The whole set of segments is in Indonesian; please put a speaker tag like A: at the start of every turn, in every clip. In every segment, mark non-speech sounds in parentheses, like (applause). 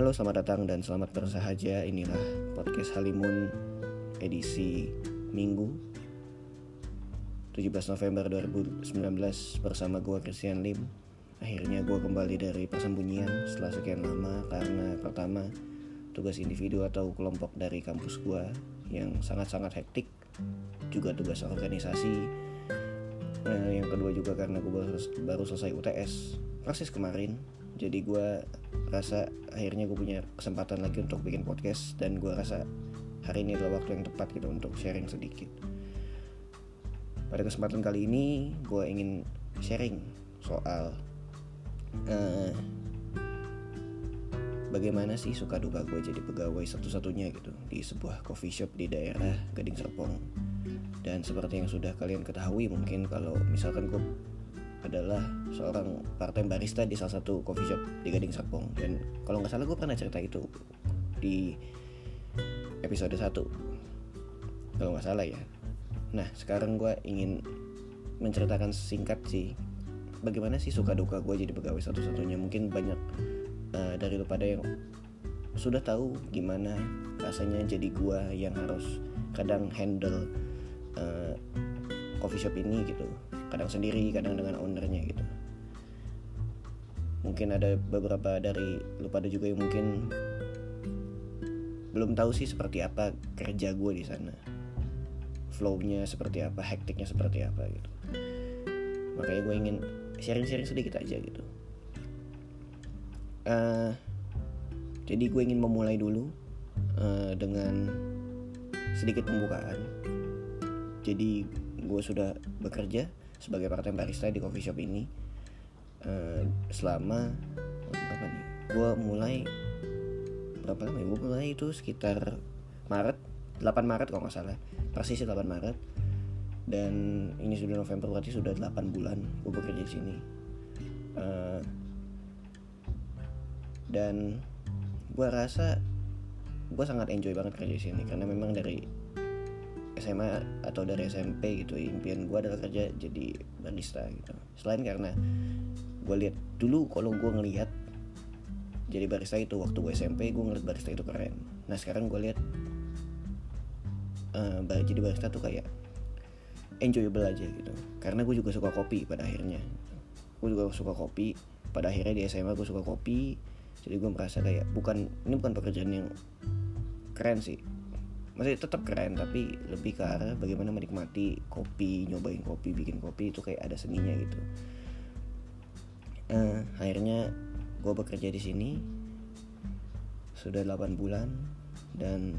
A: Halo, selamat datang dan selamat bersahaja. Inilah podcast Halimun edisi Minggu 17 November 2019 bersama gue Christian Lim. Akhirnya gue kembali dari persembunyian setelah sekian lama karena pertama tugas individu atau kelompok dari kampus gue yang sangat-sangat hektik juga tugas organisasi nah, yang kedua juga karena gue baru, selesai UTS persis kemarin jadi gue rasa akhirnya gue punya kesempatan lagi untuk bikin podcast dan gue rasa hari ini adalah waktu yang tepat gitu untuk sharing sedikit. Pada kesempatan kali ini gue ingin sharing soal uh, bagaimana sih suka duka gue jadi pegawai satu-satunya gitu di sebuah coffee shop di daerah Gading Serpong. Dan seperti yang sudah kalian ketahui mungkin kalau misalkan gue adalah seorang part-time barista di salah satu coffee shop di Gading Serpong. Dan kalau nggak salah gue pernah cerita itu di episode 1 kalau nggak salah ya. Nah sekarang gue ingin menceritakan singkat sih bagaimana sih suka duka gue jadi pegawai satu-satunya? Mungkin banyak uh, dari lu pada yang sudah tahu gimana rasanya jadi gua yang harus kadang handle uh, coffee shop ini gitu kadang sendiri kadang dengan ownernya gitu. Mungkin ada beberapa dari lu pada juga yang mungkin belum tahu sih seperti apa kerja gue di sana. Flownya seperti apa hektiknya seperti apa gitu. Makanya gue ingin sharing-sharing sedikit aja gitu. Uh, jadi gue ingin memulai dulu uh, dengan sedikit pembukaan. Jadi gue sudah bekerja sebagai part-time barista di coffee shop ini uh, selama berapa nih? Gue mulai berapa lama ya? Gue mulai itu sekitar Maret 8 Maret kalau nggak salah. Persis 8 Maret. Dan ini sudah November berarti sudah 8 bulan gue bekerja di sini. Uh, dan gue rasa gue sangat enjoy banget kerja di sini karena memang dari SMA atau dari SMP gitu impian gue adalah kerja jadi barista gitu. Selain karena gue lihat dulu kalau gue ngelihat jadi barista itu waktu gue SMP gue ngeliat barista itu keren. Nah sekarang gue lihat uh, jadi barista tuh kayak enjoyable aja gitu. Karena gue juga suka kopi pada akhirnya. Gue juga suka kopi pada akhirnya di SMA gue suka kopi. Jadi gue merasa kayak bukan ini bukan pekerjaan yang keren sih masih tetap keren tapi lebih ke arah bagaimana menikmati kopi nyobain kopi bikin kopi itu kayak ada seninya gitu. Uh, akhirnya gue bekerja di sini sudah 8 bulan dan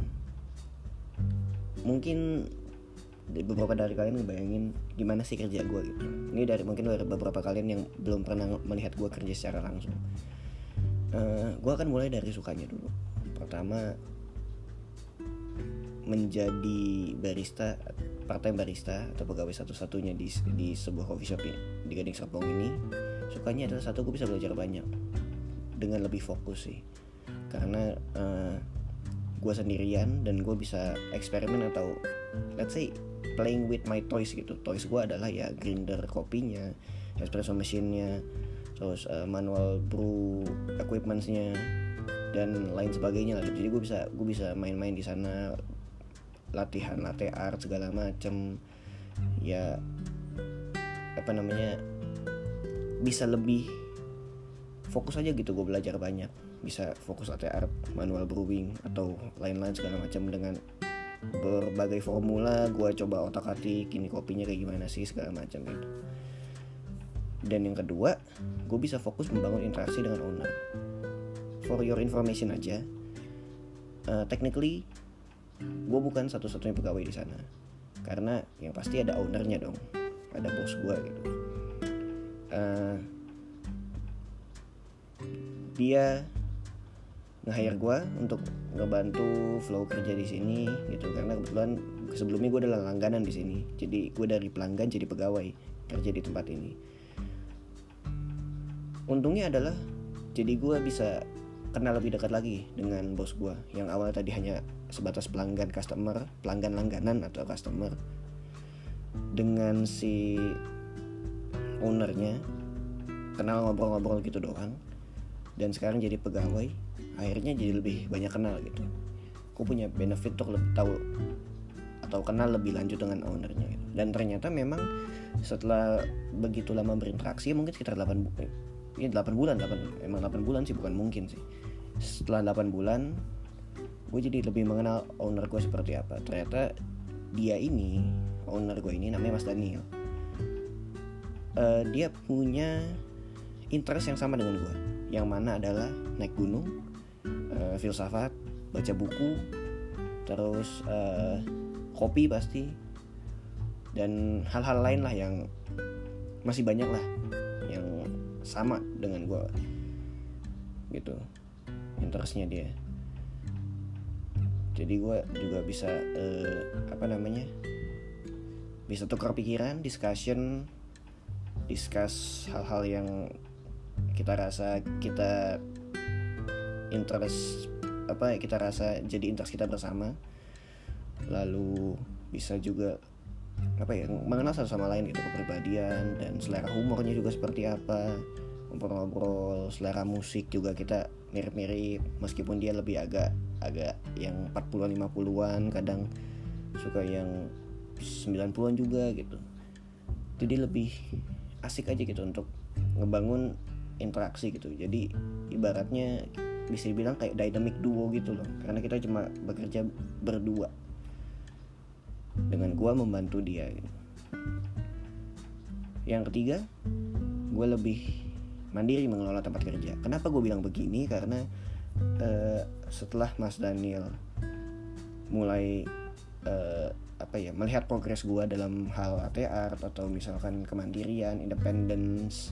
A: mungkin beberapa dari kalian ngebayangin gimana sih kerja gue gitu. Ini dari mungkin dari beberapa kalian yang belum pernah melihat gue kerja secara langsung. Uh, eh, gue akan mulai dari sukanya dulu. Pertama menjadi barista part-time barista atau pegawai satu-satunya di di sebuah coffee shop di Gading Serpong ini sukanya adalah satu gue bisa belajar banyak. Dengan lebih fokus sih. Karena uh, gue sendirian dan gue bisa eksperimen atau let's say playing with my toys gitu. Toys gue adalah ya grinder kopinya espresso mesinnya terus uh, manual brew equipmentsnya dan lain sebagainya lah. Jadi gue bisa gue bisa main-main di sana latihan latte art segala macem. Ya apa namanya bisa lebih fokus aja gitu gue belajar banyak. Bisa fokus latte art manual brewing atau lain-lain segala macam dengan berbagai formula. Gue coba otak atik ini kopinya kayak gimana sih segala macam gitu. Dan yang kedua gue bisa fokus membangun interaksi dengan owner. For your information aja uh, technically gue bukan satu-satunya pegawai di sana. Karena yang pasti ada ownernya dong. Ada bos gue gitu. Uh, dia nge-hire gue untuk ngebantu flow kerja di sini gitu. Karena kebetulan sebelumnya gue adalah langganan di sini. Jadi gue dari pelanggan jadi pegawai kerja di tempat ini. Untungnya adalah jadi gue bisa kenal lebih dekat lagi dengan bos gue yang awalnya tadi hanya sebatas pelanggan customer pelanggan langganan atau customer dengan si ownernya kenal ngobrol-ngobrol gitu doang dan sekarang jadi pegawai akhirnya jadi lebih banyak kenal gitu gue punya benefit untuk lebih tahu atau kenal lebih lanjut dengan ownernya gitu. dan ternyata memang setelah begitu lama berinteraksi mungkin sekitar 8 ya 8 bulan 8 emang 8 bulan sih bukan mungkin sih. Setelah 8 bulan gue jadi lebih mengenal owner gue seperti apa. Ternyata dia ini owner gue ini namanya Mas Daniel. Uh, dia punya interest yang sama dengan gue yang mana adalah naik gunung uh, filsafat baca buku terus uh, kopi pasti dan hal-hal lain lah yang masih banyak lah sama dengan gue gitu. Interestnya dia. Jadi gue juga bisa uh, apa namanya bisa tukar pikiran discussion discuss hal-hal yang kita rasa kita interest apa kita rasa jadi interest kita bersama. Lalu bisa juga apa ya mengenal satu sama lain gitu kepribadian dan selera humornya juga seperti apa. Ngobrol-ngobrol selera musik juga kita mirip-mirip meskipun dia lebih agak agak yang 40-an 50-an kadang suka yang 90-an juga gitu. Jadi lebih asik aja gitu untuk ngebangun interaksi gitu. Jadi ibaratnya bisa dibilang kayak dynamic duo gitu loh. Karena kita cuma bekerja berdua dengan gue membantu dia gitu. yang ketiga gue lebih mandiri mengelola tempat kerja kenapa gue bilang begini karena uh, setelah Mas Daniel mulai uh, apa ya melihat progres gue dalam hal ATR atau misalkan kemandirian independence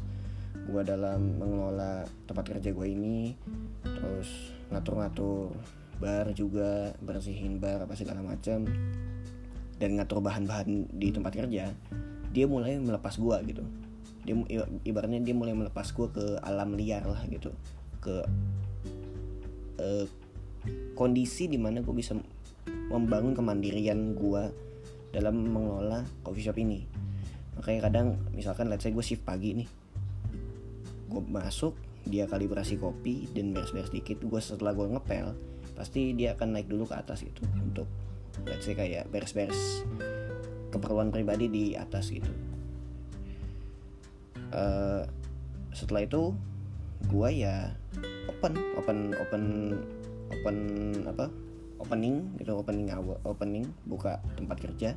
A: gue dalam mengelola tempat kerja gue ini terus ngatur-ngatur bar juga bersihin bar apa segala macam dan ngatur bahan-bahan di tempat kerja dia mulai melepas gue gitu. Dia ibaratnya dia mulai melepas gue ke alam liar lah gitu. Ke uh, kondisi di mana gue bisa membangun kemandirian gue dalam mengelola coffee shop ini. Makanya kadang misalkan let's say gue shift pagi nih gue masuk dia kalibrasi kopi dan beres-beres dikit gue setelah gue ngepel pasti dia akan naik dulu ke atas gitu untuk let's say kayak beres-beres keperluan pribadi di atas gitu. Uh, setelah itu gue ya open open open open apa? Opening gitu opening awal opening buka tempat kerja.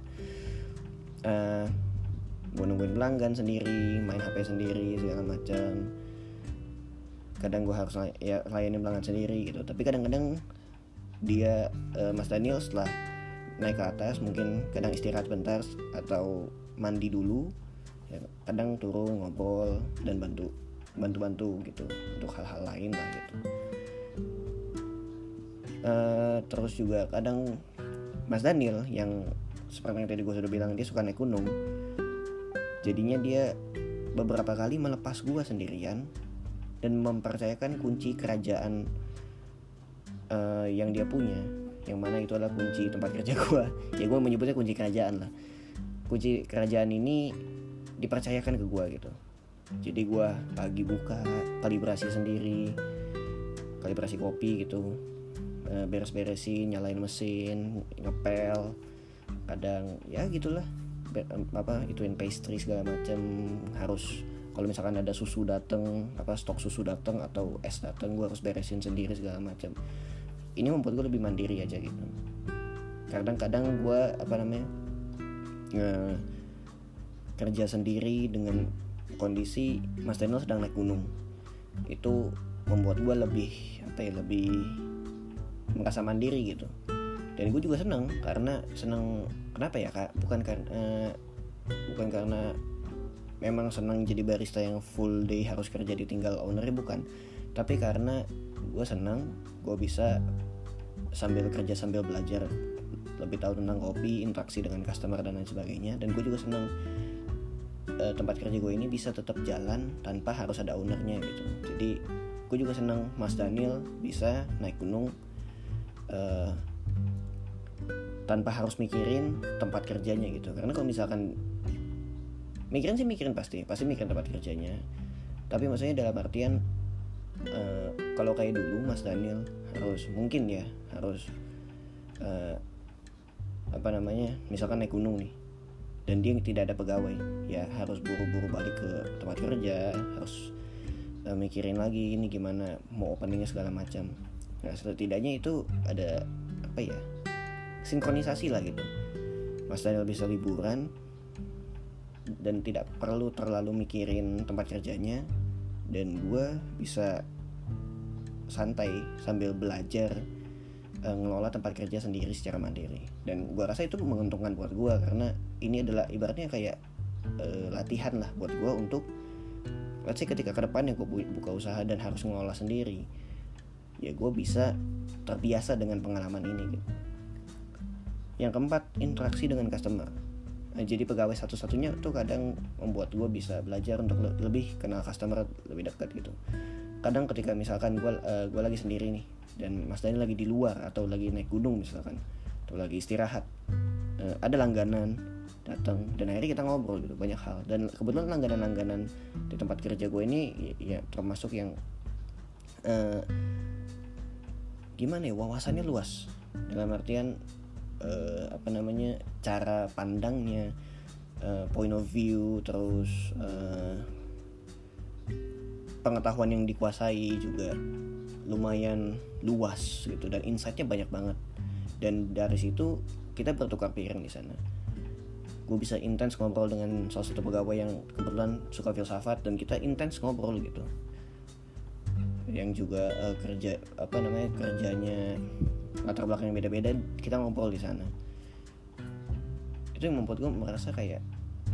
A: Uh, gue nungguin pelanggan sendiri main hp sendiri segala macam. Kadang gue harus ya layanin pelanggan sendiri gitu. Tapi kadang-kadang dia uh, Mas Daniel setelah naik ke atas mungkin kadang istirahat bentar atau mandi dulu ya, kadang turun ngobrol dan bantu bantu-bantu gitu untuk hal-hal lain lah gitu. Uh, terus juga kadang Mas Daniel yang seperti yang tadi gue sudah bilang dia suka naik gunung. Jadinya dia beberapa kali melepas gue sendirian dan mempercayakan kunci kerajaan uh, yang dia punya yang mana itu adalah kunci tempat kerja gue (laughs) ya gue menyebutnya kunci kerajaan lah. Kunci kerajaan ini dipercayakan ke gue gitu. Jadi gue pagi buka kalibrasi sendiri kalibrasi kopi gitu. Eh, beres-beresin nyalain mesin ngepel kadang ya gitulah. Apa ituin pastry segala macam harus kalau misalkan ada susu dateng apa stok susu dateng atau es dateng gue harus beresin sendiri segala macam ini membuat gue lebih mandiri aja gitu. Kadang-kadang gue apa namanya nge kerja sendiri dengan kondisi Mas Daniel sedang naik gunung. Itu membuat gue lebih apa ya lebih merasa mandiri gitu. Dan gue juga senang karena senang kenapa ya kak? Bukan karena uh, bukan karena memang senang jadi barista yang full day harus kerja ditinggal ownernya bukan. Tapi karena gue senang gue bisa sambil kerja sambil belajar lebih tahu tentang kopi interaksi dengan customer dan lain sebagainya. Dan gue juga senang uh, tempat kerja gue ini bisa tetap jalan tanpa harus ada ownernya gitu. Jadi gue juga senang Mas Daniel bisa naik gunung uh, tanpa harus mikirin tempat kerjanya gitu. Karena kalau misalkan mikirin sih mikirin pasti pasti mikirin tempat kerjanya. Tapi maksudnya dalam artian uh, kalau kayak dulu Mas Daniel harus mungkin ya harus uh, apa namanya misalkan naik gunung nih dan dia tidak ada pegawai ya harus buru-buru balik ke tempat kerja harus uh, mikirin lagi ini gimana mau openingnya segala macam. Nah setidaknya itu ada apa ya sinkronisasi lah gitu. Mas Daniel bisa liburan dan tidak perlu terlalu mikirin tempat kerjanya dan gue bisa santai sambil belajar uh, ngelola tempat kerja sendiri secara mandiri. Dan gue rasa itu menguntungkan buat gue karena ini adalah ibaratnya kayak uh, latihan lah buat gue untuk let's say ketika ke depan yang gue buka usaha dan harus ngelola sendiri ya gue bisa terbiasa dengan pengalaman ini gitu. Yang keempat interaksi dengan customer. Nah, jadi pegawai satu-satunya tuh kadang membuat gue bisa belajar untuk lebih kenal customer lebih dekat gitu kadang ketika misalkan gue uh, gue lagi sendiri nih dan Mas Dani lagi di luar atau lagi naik gunung misalkan atau lagi istirahat uh, ada langganan datang dan akhirnya kita ngobrol gitu banyak hal. Dan kebetulan langganan-langganan di tempat kerja gue ini ya, ya termasuk yang uh, gimana ya wawasannya luas. Dalam artian uh, apa namanya cara pandangnya uh, point of view terus uh, pengetahuan yang dikuasai juga lumayan luas gitu dan insightnya banyak banget. Dan dari situ kita bertukar pikiran di sana. Gue bisa intens ngobrol dengan salah satu pegawai yang kebetulan suka filsafat dan kita intens ngobrol gitu. Yang juga uh, kerja apa namanya kerjanya latar belakang yang beda-beda kita ngobrol di sana. Itu yang membuat gue merasa kayak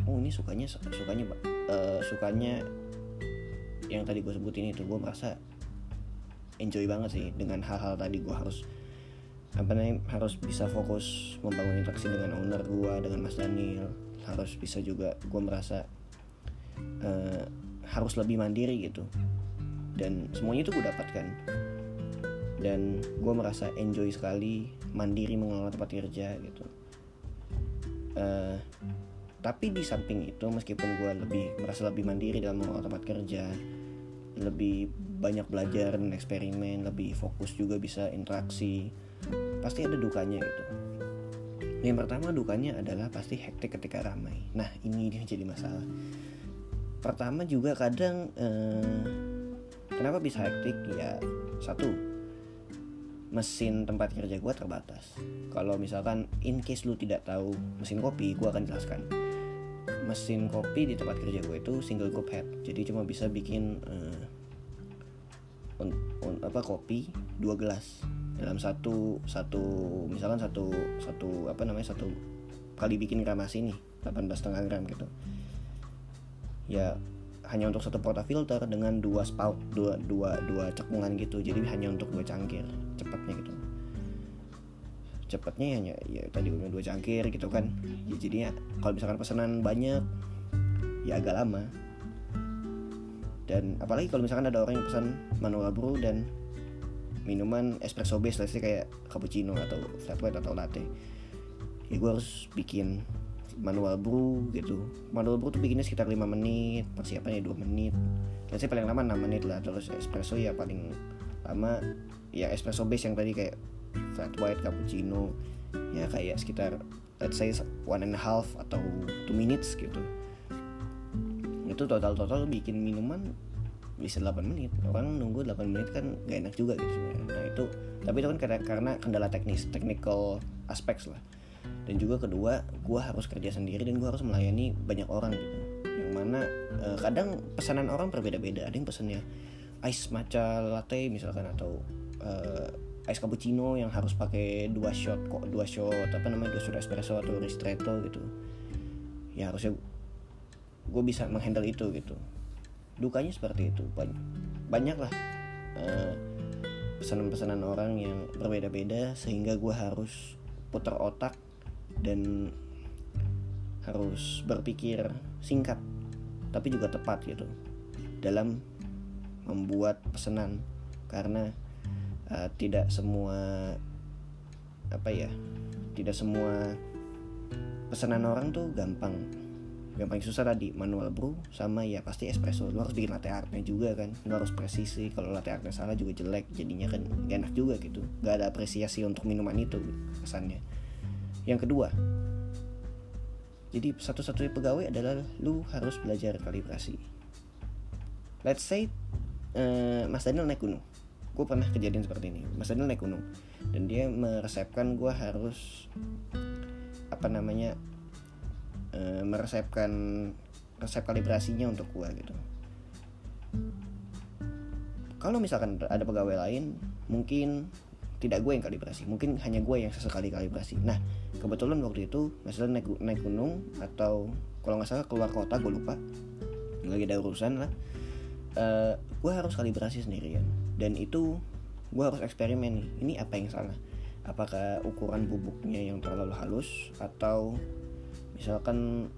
A: oh ini sukanya sukanya uh, sukanya yang tadi gue sebutin itu gue merasa enjoy banget sih dengan hal-hal tadi. Gue harus apa namanya harus bisa fokus membangun interaksi dengan owner gue dengan Mas Daniel. Harus bisa juga gue merasa uh, harus lebih mandiri gitu. Dan semuanya itu gue dapatkan. Dan gue merasa enjoy sekali mandiri mengelola tempat kerja gitu. Uh, tapi di samping itu meskipun gue lebih merasa lebih mandiri dalam tempat kerja lebih banyak belajar dan eksperimen lebih fokus juga bisa interaksi pasti ada dukanya gitu. Yang pertama dukanya adalah pasti hektik ketika ramai. Nah ini dia jadi masalah. Pertama juga kadang eh, kenapa bisa hektik? Ya satu mesin tempat kerja gue terbatas. Kalau misalkan in case lu tidak tahu mesin kopi gue akan jelaskan mesin kopi di tempat kerja gue itu single group head. Jadi cuma bisa bikin uh, un, un, apa kopi dua gelas. Dalam satu satu misalkan satu satu apa namanya satu kali bikin gramasi nih 18,5 gram gitu. Ya hanya untuk satu porta filter dengan dua spout dua dua dua cekungan gitu. Jadi hanya untuk dua cangkir cepatnya gitu cepatnya hanya ya tadi udah dua cangkir gitu kan. Ya jadinya kalau misalkan pesanan banyak ya agak lama. Dan apalagi kalau misalkan ada orang yang pesan manual brew dan minuman espresso base lah kayak cappuccino atau flat white atau latte ya gue harus bikin manual brew gitu. Manual brew tuh bikinnya sekitar 5 menit persiapannya 2 menit. Let's say paling lama 6 menit lah. Terus espresso ya paling lama ya espresso base yang tadi kayak flat white cappuccino ya kayak sekitar let's say one and a half atau two minutes gitu. Itu total-total bikin minuman bisa 8 menit. Orang nunggu 8 menit kan gak enak juga gitu sebenarnya. Nah itu tapi itu kan karena, karena kendala teknis technical aspects lah. Dan juga kedua gue harus kerja sendiri dan gue harus melayani banyak orang gitu. Yang mana eh, kadang pesanan orang berbeda-beda. Ada yang pesannya ice matcha latte misalkan atau uh, ice cappuccino yang harus pakai dua shot kok dua shot apa namanya dua shot espresso atau ristretto gitu. Ya harusnya gue bisa menghandle itu gitu. Dukanya seperti itu. Banyak banyak lah uh, pesanan-pesanan orang yang berbeda-beda sehingga gue harus putar otak dan harus berpikir singkat tapi juga tepat gitu dalam membuat pesanan. Karena uh, tidak semua apa ya tidak semua pesanan orang tuh gampang. Yang paling susah tadi manual brew sama ya pasti espresso. Lu harus bikin latte artnya juga kan. Lu harus presisi kalau latte artnya salah juga jelek jadinya kan gak enak juga gitu. Gak ada apresiasi untuk minuman itu kesannya. Yang kedua jadi satu-satunya pegawai adalah lu harus belajar kalibrasi. Let's say uh, Mas Daniel naik gunung gue pernah kejadian seperti ini. Mas Daniel naik gunung dan dia meresepkan gue harus apa namanya uh, meresepkan resep kalibrasinya untuk gue gitu. Kalau misalkan ada pegawai lain mungkin tidak gue yang kalibrasi mungkin hanya gue yang sesekali kalibrasi. Nah kebetulan waktu itu misalnya naik naik gunung atau kalau nggak salah keluar kota gue lupa. Lagi ada urusan lah. Uh, gue harus kalibrasi sendirian dan itu gue harus eksperimen nih ini apa yang salah? Apakah ukuran bubuknya yang terlalu halus atau misalkan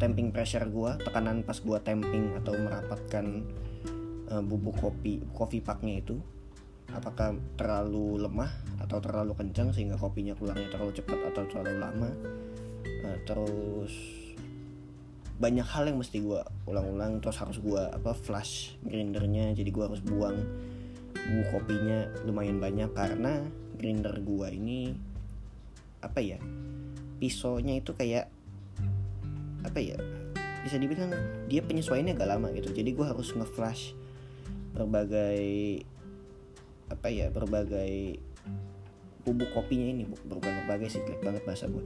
A: tamping pressure gue tekanan pas gue tamping atau merapatkan uh, bubuk kopi kopi paknya itu apakah terlalu lemah atau terlalu kencang sehingga kopinya keluarnya terlalu cepat atau terlalu lama? Uh, terus banyak hal yang mesti gue ulang-ulang terus harus gue apa flash grindernya jadi gue harus buang bu kopinya lumayan banyak karena grinder gue ini apa ya pisaunya itu kayak apa ya bisa dibilang dia penyesuaiannya agak lama gitu. Jadi gue harus ngeflash berbagai apa ya berbagai bubuk kopinya ini bukan berbagai sih jelek banget bahasa gue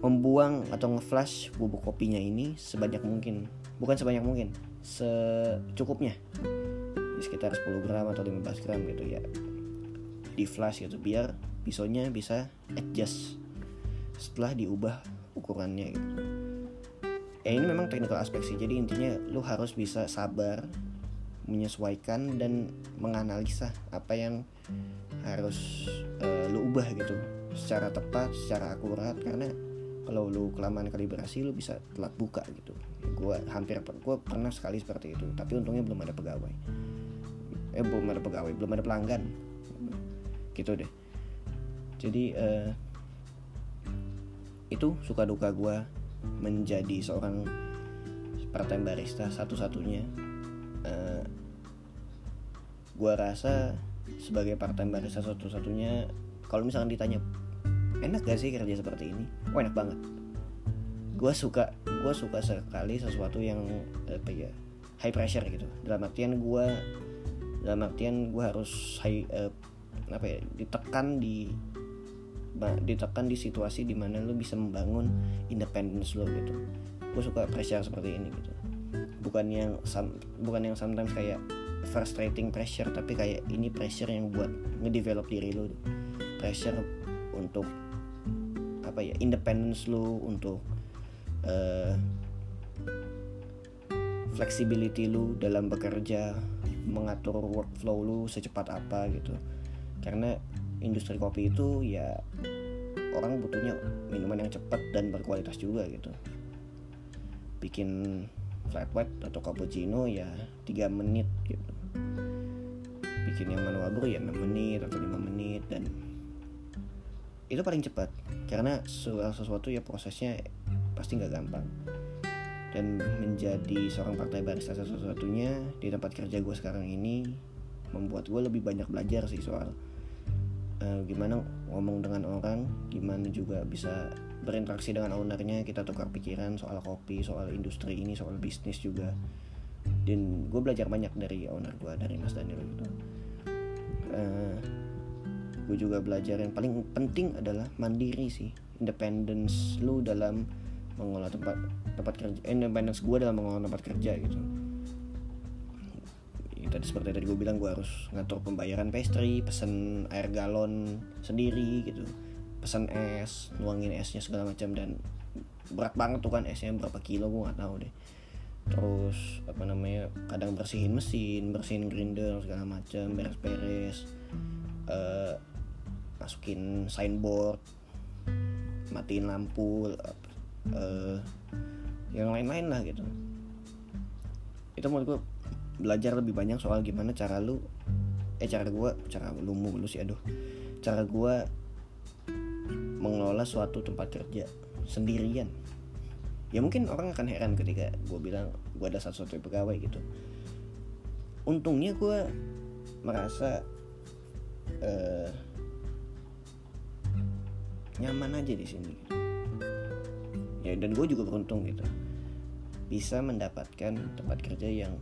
A: membuang atau ngeflash bubuk kopinya ini sebanyak mungkin bukan sebanyak mungkin secukupnya di sekitar 10 gram atau 15 gram gitu ya di flash gitu biar pisaunya bisa adjust setelah diubah ukurannya gitu ya ini memang technical aspek sih jadi intinya lu harus bisa sabar menyesuaikan dan menganalisa apa yang harus uh, lu ubah gitu secara tepat, secara akurat karena kalau lu kelamaan kalibrasi lu bisa telat buka gitu. Gua hampir gue pernah sekali seperti itu, tapi untungnya belum ada pegawai. Eh belum ada pegawai, belum ada pelanggan. Gitu deh. Jadi uh, itu suka duka gue menjadi seorang part-time barista satu-satunya uh, gue rasa sebagai part-time barista satu-satunya kalau misalkan ditanya enak gak sih kerja seperti ini oh enak banget gue suka gue suka sekali sesuatu yang apa ya high pressure gitu dalam artian gue dalam artian gue harus high uh, apa ya ditekan di ditekan di situasi di mana lo bisa membangun independence lo gitu. Gue suka pressure seperti ini gitu. Bukan yang bukan yang sometimes kayak frustrating pressure tapi kayak ini pressure yang buat ngedevelop diri lu. Pressure untuk apa ya independence lu untuk uh, flexibility lu dalam bekerja mengatur workflow lu secepat apa gitu. Karena industri kopi itu ya orang butuhnya minuman yang cepat dan berkualitas juga gitu. Bikin flat white atau cappuccino ya 3 menit gitu. Bikin yang manual brew ya 6 menit atau 5 menit dan itu paling cepat. Karena sesuatu ya prosesnya pasti nggak gampang dan menjadi seorang partai barista satu-satunya di tempat kerja gue sekarang ini membuat gue lebih banyak belajar sih soal uh, gimana ngomong dengan orang gimana juga bisa berinteraksi dengan ownernya kita tukar pikiran soal kopi soal industri ini soal bisnis juga. Dan gue belajar banyak dari owner gue dari Mas Daniel gitu. Uh, eh, gue juga belajar yang paling penting adalah mandiri sih independence lu dalam mengolah tempat tempat kerja. Eh, independence gue dalam mengolah tempat kerja gitu. Ya, tadi seperti tadi gue bilang gue harus ngatur pembayaran pastry pesen air galon sendiri gitu. Pesan es nuangin esnya segala macam dan berat banget tuh kan esnya berapa kilo gue nggak tahu deh. Terus apa namanya kadang bersihin mesin bersihin grinder segala macam beres-beres uh, masukin signboard matiin lampu uh, yang lain-lain lah gitu. Itu menurut gue belajar lebih banyak soal gimana cara lu eh cara gue cara lu mulu sih aduh. Cara gue mengelola suatu tempat kerja sendirian. Ya mungkin orang akan heran ketika gue bilang gue ada satu-satu pegawai gitu. Untungnya gue merasa uh, nyaman aja di sini. gitu. Ya dan gue juga beruntung gitu bisa mendapatkan tempat kerja yang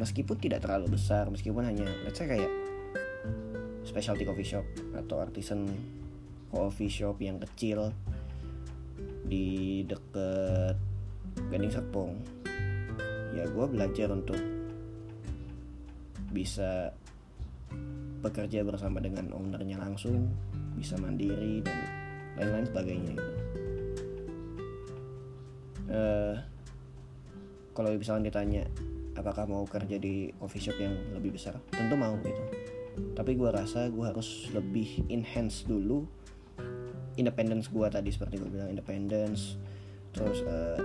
A: meskipun tidak terlalu besar meskipun hanya let's say kayak specialty coffee shop atau artisan coffee shop yang kecil di deket Gading Serpong ya gue belajar untuk bisa bekerja bersama dengan ownernya langsung bisa mandiri dan lain-lain sebagainya gitu. Uh, kalau misalnya ditanya apakah mau kerja di coffee shop yang lebih besar? Tentu mau gitu. Tapi gue rasa gue harus lebih enhance dulu independence gue tadi seperti gue bilang independence. Terus uh,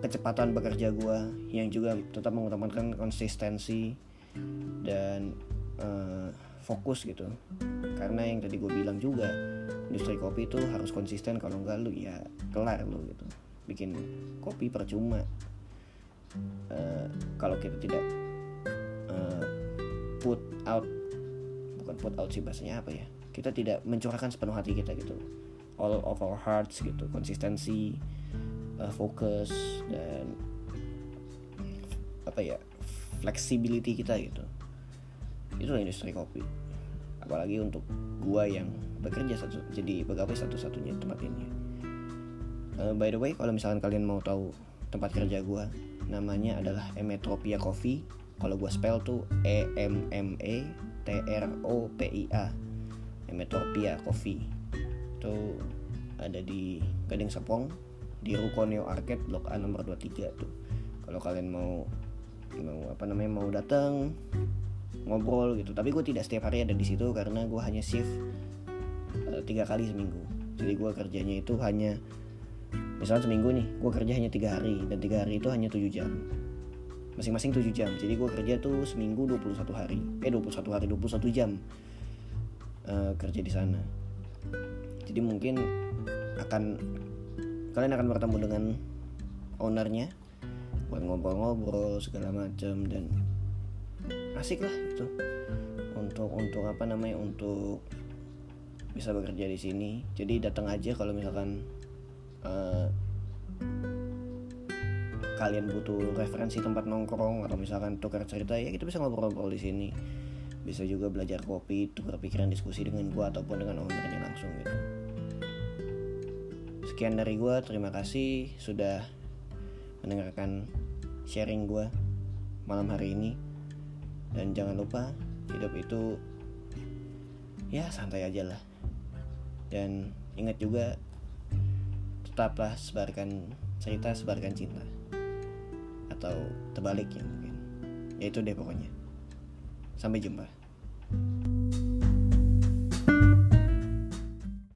A: kecepatan bekerja gue yang juga tetap mengutamakan konsistensi dan uh, fokus gitu. Karena yang tadi gue bilang juga industri kopi itu harus konsisten kalau enggak lu ya kelar lu gitu bikin kopi percuma. Uh, kalau kita tidak uh, put out bukan put out sih bahasanya apa ya? Kita tidak mencurahkan sepenuh hati kita gitu. All of our hearts gitu konsistensi uh, fokus dan apa ya flexibility kita gitu. Itu industri kopi. Apalagi untuk gua yang bekerja satu jadi pegawai satu-satunya tempat ini uh, by the way kalau misalkan kalian mau tahu tempat kerja gua namanya adalah Emetropia Coffee. Kalau gua spell tuh E M M E T R O P I A Emetropia Coffee. Itu ada di Gading Serpong di Rukoneo Arcade Blok A nomor 23 tuh. Kalau kalian mau mau apa namanya mau datang ngobrol gitu. Tapi gue tidak setiap hari ada di situ karena gue hanya shift uh, tiga kali seminggu. Jadi gue kerjanya itu hanya misalnya seminggu nih gue kerja hanya tiga hari dan tiga hari itu hanya tujuh jam. Masing-masing 7 jam jadi gue kerja tuh seminggu 21 hari eh 21 hari 21 jam uh, kerja di sana. Jadi mungkin akan kalian akan bertemu dengan ownernya buat ngobrol-ngobrol segala macam dan asik lah itu untuk untuk apa namanya untuk bisa bekerja di sini. Jadi datang aja kalau misalkan uh, kalian butuh referensi tempat nongkrong atau misalkan tukar cerita ya kita bisa ngobrol-ngobrol di sini. Bisa juga belajar kopi tukar pikiran diskusi dengan gue ataupun dengan ownernya langsung gitu. Sekian dari gue terima kasih sudah mendengarkan sharing gue malam hari ini. Dan jangan lupa hidup itu ya santai aja lah. Dan ingat juga tetaplah sebarkan cerita sebarkan cinta. Atau terbalik ya mungkin. Ya itu deh pokoknya. Sampai jumpa.